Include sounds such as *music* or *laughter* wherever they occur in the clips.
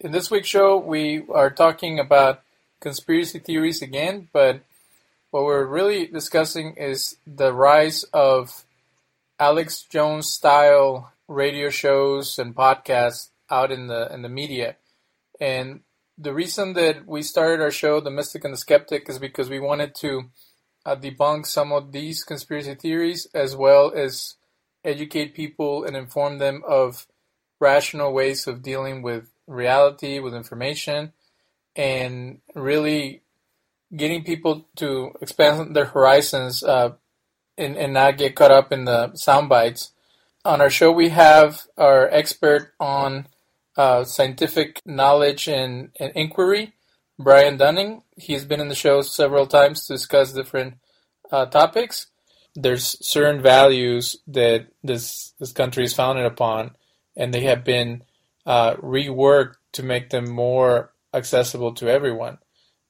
in this week's show, we are talking about conspiracy theories again, but what we're really discussing is the rise of Alex Jones style radio shows and podcasts out in the in the media. And the reason that we started our show, The Mystic and the Skeptic, is because we wanted to uh, debunk some of these conspiracy theories as well as educate people and inform them of rational ways of dealing with reality, with information, and really getting people to expand their horizons uh, and, and not get caught up in the sound bites. On our show, we have our expert on uh, scientific knowledge and, and inquiry, Brian Dunning. He's been in the show several times to discuss different uh, topics. There's certain values that this this country is founded upon, and they have been uh, reworked to make them more accessible to everyone,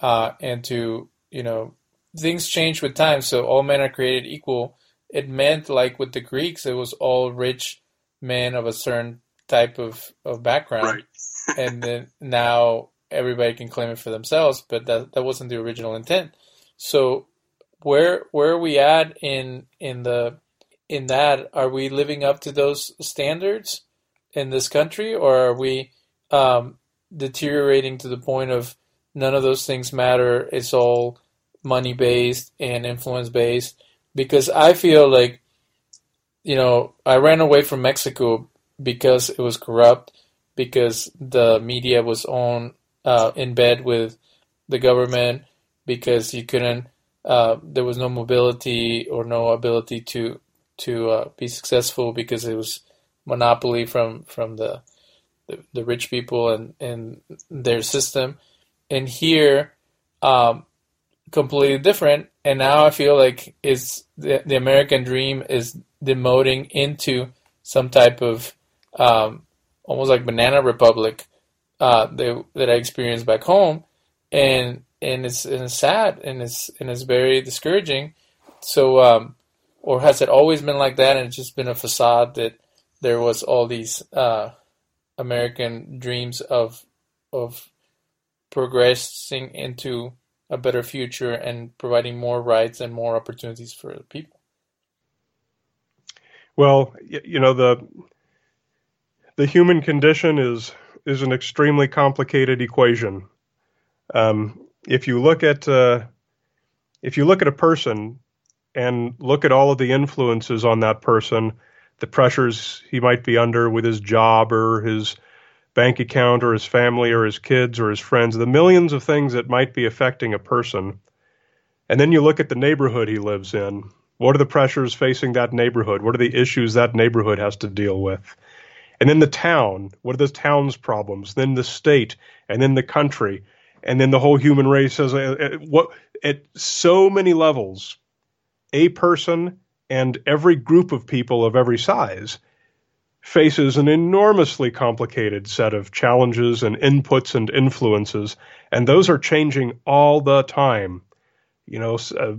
uh, and to you know things change with time. So all men are created equal. It meant like with the Greeks, it was all rich men of a certain type of of background, right. *laughs* and then now everybody can claim it for themselves. But that that wasn't the original intent. So where where are we at in in the in that? Are we living up to those standards in this country, or are we um, deteriorating to the point of none of those things matter? It's all money based and influence based. Because I feel like, you know, I ran away from Mexico because it was corrupt, because the media was on uh, in bed with the government, because you couldn't uh, there was no mobility or no ability to to uh, be successful because it was monopoly from from the the, the rich people and and their system. And here, um, completely different. And now I feel like it's the, the American dream is demoting into some type of um, almost like banana republic uh, that, that I experienced back home, and and it's and it's sad and it's and it's very discouraging. So, um, or has it always been like that, and it's just been a facade that there was all these uh, American dreams of of progressing into a better future and providing more rights and more opportunities for people. Well, you know the the human condition is is an extremely complicated equation. Um, if you look at uh, if you look at a person and look at all of the influences on that person, the pressures he might be under with his job or his bank account or his family or his kids or his friends, the millions of things that might be affecting a person. And then you look at the neighborhood he lives in. What are the pressures facing that neighborhood? What are the issues that neighborhood has to deal with? And then the town. What are the town's problems? Then the state, and then the country and then the whole human race has a, what at so many levels a person and every group of people of every size faces an enormously complicated set of challenges and inputs and influences and those are changing all the time you know uh,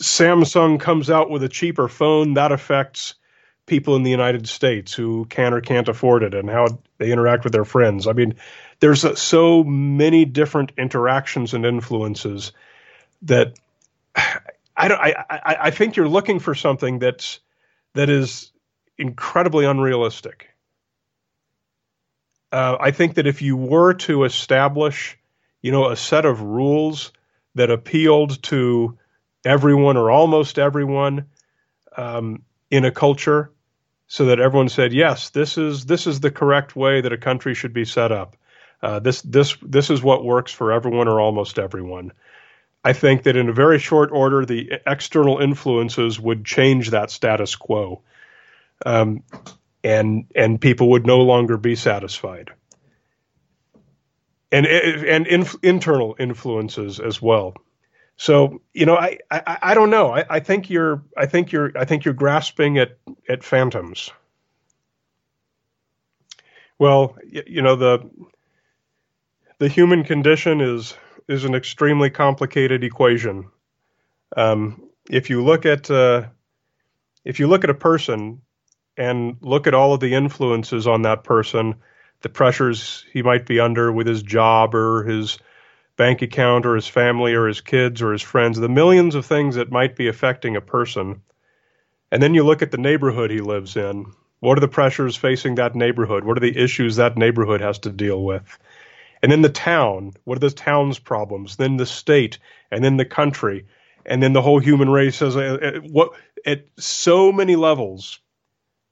Samsung comes out with a cheaper phone that affects people in the United States who can or can't afford it and how they interact with their friends. I mean, there's a, so many different interactions and influences that I don't. I, I, I think you're looking for something that's that is incredibly unrealistic. Uh, I think that if you were to establish, you know, a set of rules that appealed to everyone or almost everyone um, in a culture, so that everyone said, yes, this is this is the correct way that a country should be set up. Uh, this this this is what works for everyone or almost everyone. I think that in a very short order, the external influences would change that status quo, um, and and people would no longer be satisfied. And and inf- internal influences as well. So you know, I, I, I don't know. I, I think you're I think you're I think you're grasping at at phantoms. Well, you know the the human condition is is an extremely complicated equation. Um, if you look at uh, if you look at a person and look at all of the influences on that person, the pressures he might be under with his job or his bank account or his family or his kids or his friends, the millions of things that might be affecting a person. And then you look at the neighborhood he lives in. What are the pressures facing that neighborhood? What are the issues that neighborhood has to deal with? And then the town. What are the town's problems? Then the state, and then the country, and then the whole human race. As what at so many levels,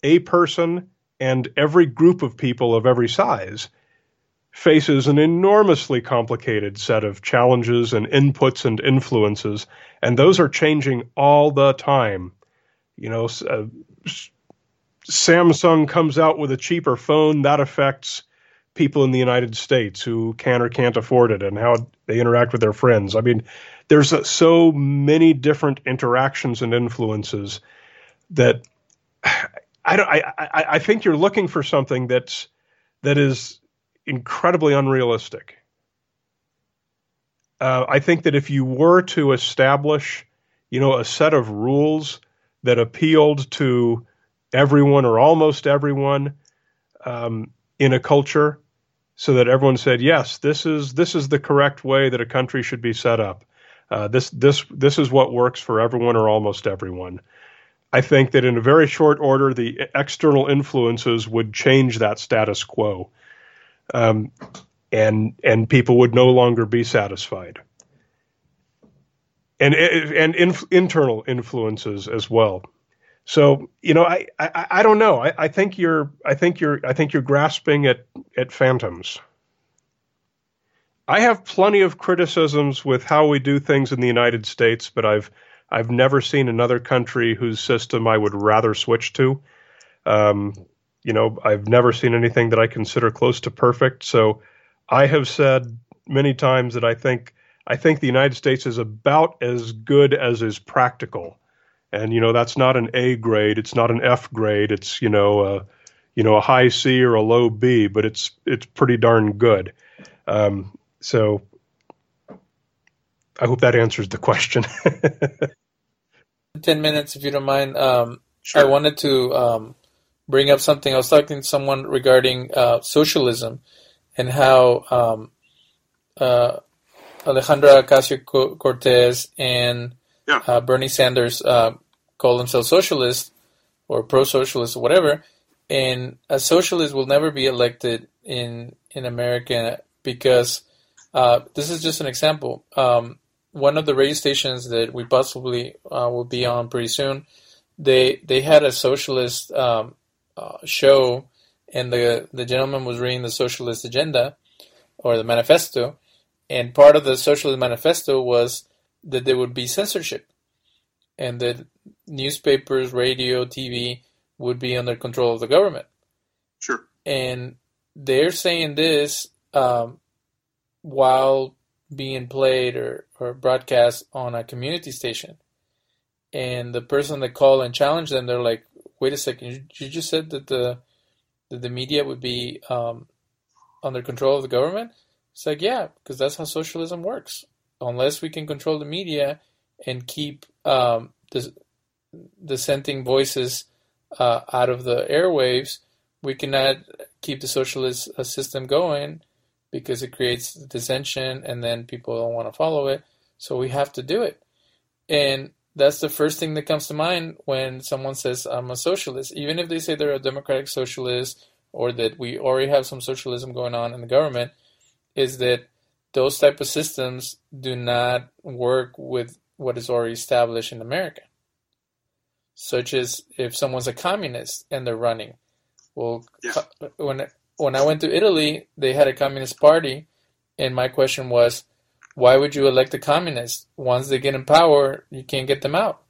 a person and every group of people of every size faces an enormously complicated set of challenges and inputs and influences, and those are changing all the time. You know, uh, Samsung comes out with a cheaper phone that affects people in the United States who can or can't afford it and how they interact with their friends. I mean, there's so many different interactions and influences that I don't. I, I, I think you're looking for something that's that is incredibly unrealistic. Uh, I think that if you were to establish, you know, a set of rules that appealed to everyone or almost everyone um, in a culture, so that everyone said, yes, this is this is the correct way that a country should be set up. Uh, this this this is what works for everyone or almost everyone. I think that in a very short order, the external influences would change that status quo um, and and people would no longer be satisfied. And and inf- internal influences as well. So you know, I, I, I don't know. I, I think you're I think you're I think you're grasping at at phantoms. I have plenty of criticisms with how we do things in the United States, but I've I've never seen another country whose system I would rather switch to. Um, you know, I've never seen anything that I consider close to perfect. So I have said many times that I think I think the United States is about as good as is practical. And you know, that's not an A grade, it's not an F grade, it's you know, a, you know, a high C or a low B, but it's it's pretty darn good. Um, so I hope that answers the question. *laughs* Ten minutes, if you don't mind. Um, sure. I wanted to um, bring up something. I was talking to someone regarding uh, socialism and how um, uh, Alexandra Ocasio Cortez and yeah. uh, Bernie Sanders uh, call themselves socialists or pro-socialist or whatever. And a socialist will never be elected in in America because uh, this is just an example. Um, one of the radio stations that we possibly uh, will be on pretty soon, they they had a socialist um, uh, show, and the the gentleman was reading the socialist agenda or the manifesto, and part of the socialist manifesto was that there would be censorship, and that newspapers, radio, TV would be under control of the government. Sure. And they're saying this um, while being played or, or broadcast on a community station. And the person that called and challenged them, they're like, wait a second, you, you just said that the that the media would be um, under control of the government. It's like yeah, because that's how socialism works. Unless we can control the media and keep um, dissenting voices uh, out of the airwaves, we cannot keep the socialist uh, system going because it creates dissension and then people don't want to follow it. So we have to do it. And that's the first thing that comes to mind when someone says I'm a socialist, even if they say they're a democratic socialist or that we already have some socialism going on in the government, is that those type of systems do not work with what is already established in America. Such as if someone's a communist and they're running. Well, yeah. when when I went to Italy, they had a communist party, and my question was, why would you elect a communist? Once they get in power, you can't get them out.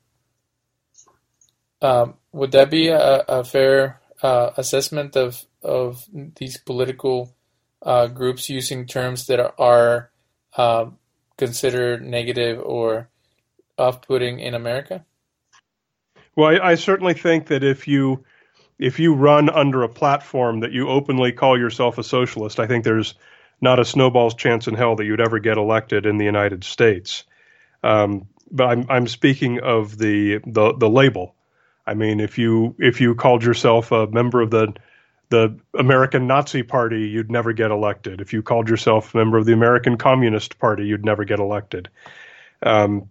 Um, would that be a, a fair uh, assessment of of these political uh, groups using terms that are, uh, considered negative or off-putting in America? Well, I, I certainly think that if you if you run under a platform that you openly call yourself a socialist, I think there's not a snowball's chance in hell that you'd ever get elected in the United States. Um, but I'm I'm speaking of the, the the label. I mean, if you if you called yourself a member of the the American Nazi Party, you'd never get elected. If you called yourself a member of the American Communist Party, you'd never get elected. Um,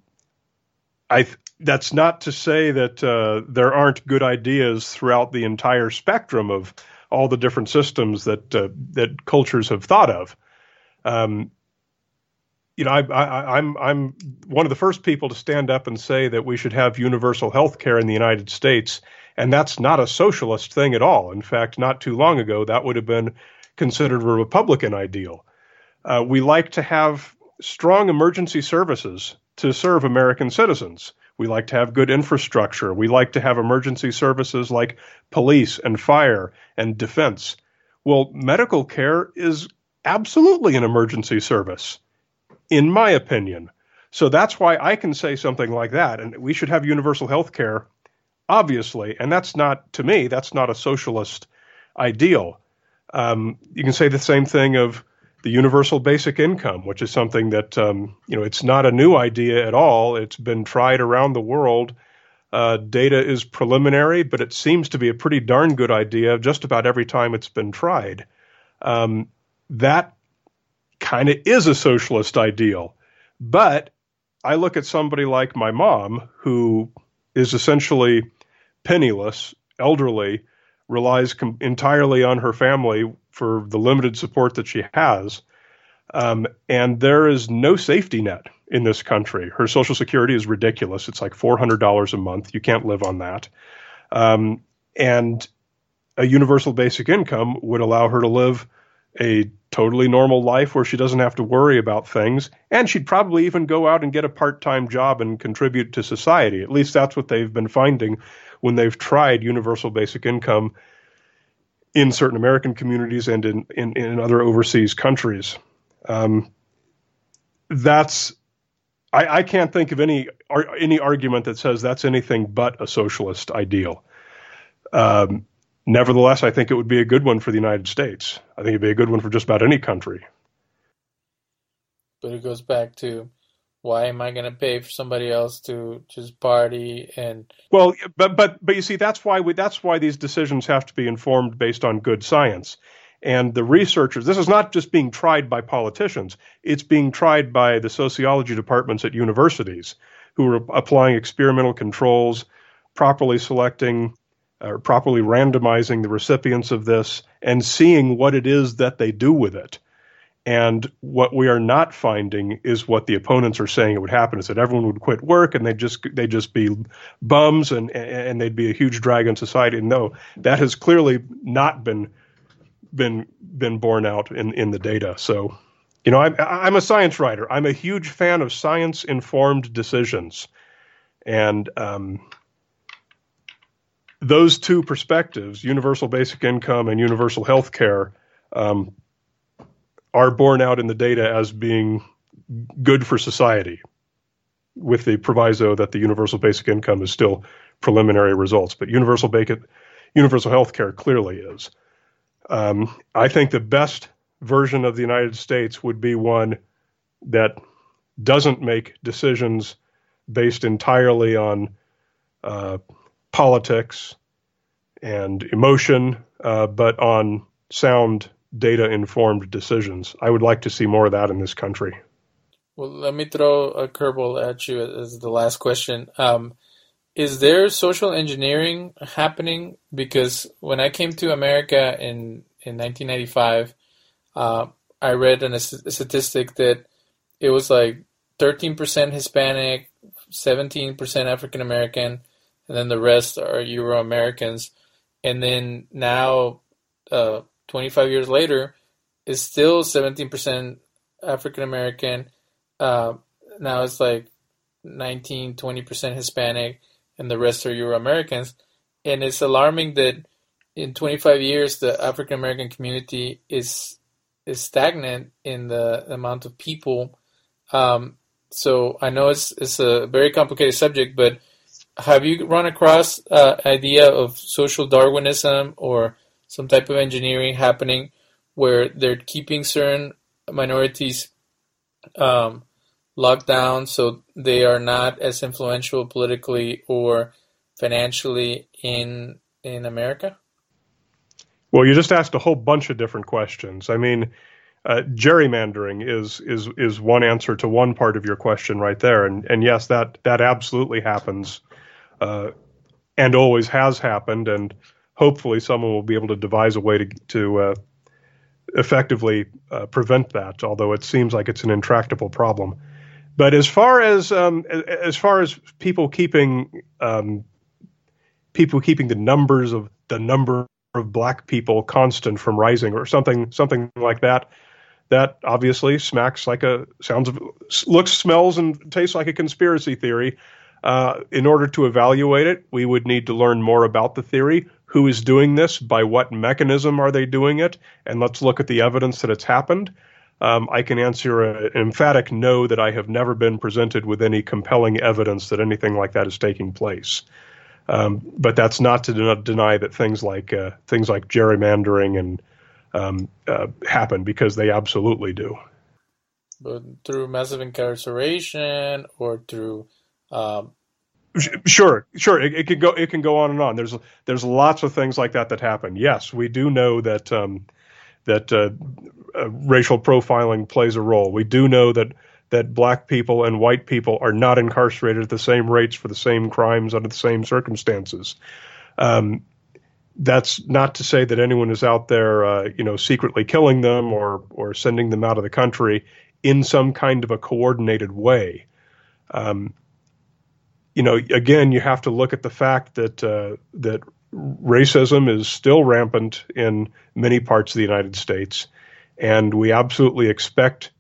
I that's not to say that uh, there aren't good ideas throughout the entire spectrum of all the different systems that uh, that cultures have thought of. Um, you know, I, I, I'm I'm one of the first people to stand up and say that we should have universal health care in the United States, and that's not a socialist thing at all. In fact, not too long ago, that would have been considered a Republican ideal. Uh, we like to have strong emergency services to serve American citizens. We like to have good infrastructure. We like to have emergency services like police and fire and defense. Well, medical care is absolutely an emergency service, in my opinion. So that's why I can say something like that. And we should have universal health care, obviously. And that's not, to me, that's not a socialist ideal. Um, you can say the same thing of the universal basic income, which is something that um, you know it's not a new idea at all. It's been tried around the world. Uh, data is preliminary, but it seems to be a pretty darn good idea just about every time it's been tried. Um, that kind of is a socialist ideal, but I look at somebody like my mom, who is essentially penniless, elderly, relies com- entirely on her family for the limited support that she has. Um, and there is no safety net in this country. Her Social Security is ridiculous. It's like $400 a month. You can't live on that. Um, and a universal basic income would allow her to live a totally normal life where she doesn't have to worry about things. And she'd probably even go out and get a part time job and contribute to society. At least that's what they've been finding when they've tried universal basic income in certain American communities and in, in, in other overseas countries. Um, that's I, I, can't think of any any argument that says that's anything but a socialist ideal. Um, nevertheless, I think it would be a good one for the United States. I think it'd be a good one for just about any country. But it goes back to why am I going to pay for somebody else to just party and well but but but you see that's why we that's why these decisions have to be informed based on good science. And the researchers this is not just being tried by politicians it's being tried by the sociology departments at universities who are applying experimental controls properly selecting or properly randomizing the recipients of this and seeing what it is that they do with it and what we are not finding is what the opponents are saying it would happen is that everyone would quit work and they'd just they'd just be bums and and they'd be a huge drag on society. And no, that has clearly not been been been borne out in in the data. So, you know, I'm I'm a science writer. I'm a huge fan of science informed decisions, and um, those two perspectives, universal basic income and universal health care. Um, are borne out in the data as being good for society, with the proviso that the universal basic income is still preliminary results. But universal basic, universal health care clearly is. Um, I think the best version of the United States would be one that doesn't make decisions based entirely on uh, politics and emotion, uh, but on sound data informed decisions. I would like to see more of that in this country. Well, let me throw a curveball at you as the last question. Um, is there social engineering happening? Because when I came to America in, in 1995, uh, I read an, a statistic that it was like 13% Hispanic, 17% African American, and then the rest are Euro Americans. And then now, uh, 25 years later, is still 17% African American. Uh, now it's like 19, 20% Hispanic, and the rest are Euro Americans. And it's alarming that in 25 years, the African American community is is stagnant in the amount of people. Um, so I know it's it's a very complicated subject, but have you run across uh, idea of social Darwinism or some type of engineering happening where they're keeping certain minorities um, locked down so they are not as influential politically or financially in in America? Well, you just asked a whole bunch of different questions. I mean, uh, gerrymandering is is is one answer to one part of your question right there, and and yes, that that absolutely happens, uh, and always has happened, and hopefully someone will be able to devise a way to to uh, effectively uh, prevent that. Although it seems like it's an intractable problem. But as far as um, as far as people keeping um, people keeping the numbers of the number of black people constant from rising or something something like that that obviously smacks like a sounds of looks smells and tastes like a conspiracy theory uh, in order to evaluate it we would need to learn more about the theory who is doing this by what mechanism are they doing it and let's look at the evidence that it's happened um, I can answer an emphatic no that I have never been presented with any compelling evidence that anything like that is taking place. Um, but that's not to den- deny that things like uh, things like gerrymandering and um, uh, happen because they absolutely do. But through massive incarceration or through um... Sure, sure. It, it, can go. It can go on and on. There's there's lots of things like that that happen. Yes, we do know that um, that uh, uh, racial profiling plays a role. We do know that that black people and white people are not incarcerated at the same rates for the same crimes under the same circumstances. Um, that's not to say that anyone is out there, uh, you know, secretly killing them or or sending them out of the country in some kind of a coordinated way. Um, you know, again, you have to look at the fact that uh, that racism is still rampant in many parts of the United States, and we absolutely expect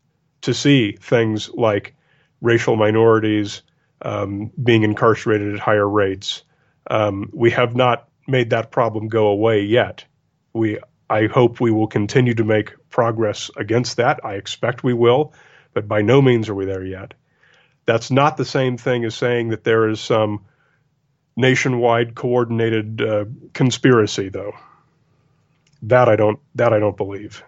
to see things like racial minorities um, being incarcerated at higher rates. Um, we have not made that problem go away yet. We, I hope we will continue to make progress against that. I expect we will, but by no means are we there yet. That's not the same thing as saying that there is some nationwide coordinated uh, conspiracy, though. That I don't. That I don't believe.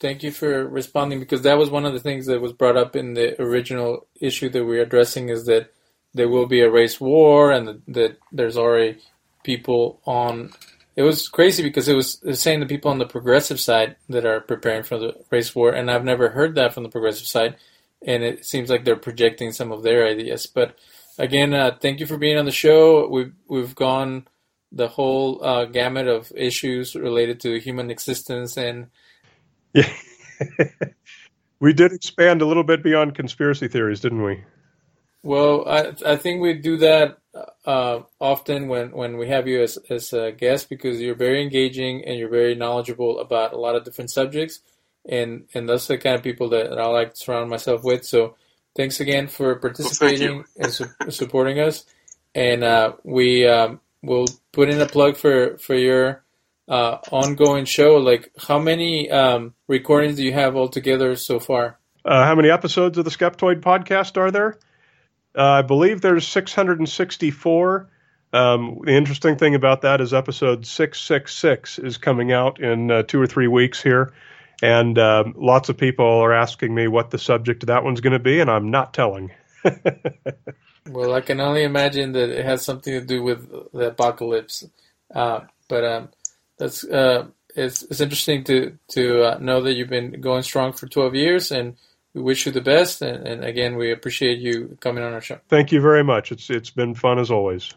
Thank you for responding because that was one of the things that was brought up in the original issue that we're addressing is that there will be a race war and that, there's already people on. It was crazy because it was saying the people on the progressive side that are preparing for the race war, and I've never heard that from the progressive side, and it seems like they're projecting some of their ideas. But again, uh, thank you for being on the show. We've we've gone the whole uh, gamut of issues related to human existence and yeah. *laughs* we did expand a little bit beyond conspiracy theories, didn't we? Well, I I think we do that uh, often when, when we have you as as a guest because you're very engaging and you're very knowledgeable about a lot of different subjects, and and those are the kind of people that, that I like to surround myself with. So, thanks again for participating well, and su- *laughs* supporting us, and uh, we um, will put in a plug for for your uh, ongoing show, like how many um, recordings do you have altogether so far? Uh, how many episodes of the Skeptoid podcast are there? Uh, I believe there's 664. Um, the interesting thing about that is episode 666 is coming out in uh, two or three weeks here. And um, lots of people are asking me what the subject of that one's going to be, and I'm not telling. *laughs* well, I can only imagine that it has something to do with the apocalypse. Uh, but um, that's uh, it's it's interesting to to uh, know that you've been going strong for 12 years, and we wish you the best. And, and again, we appreciate you coming on our show. Thank you very much. It's it's been fun as always.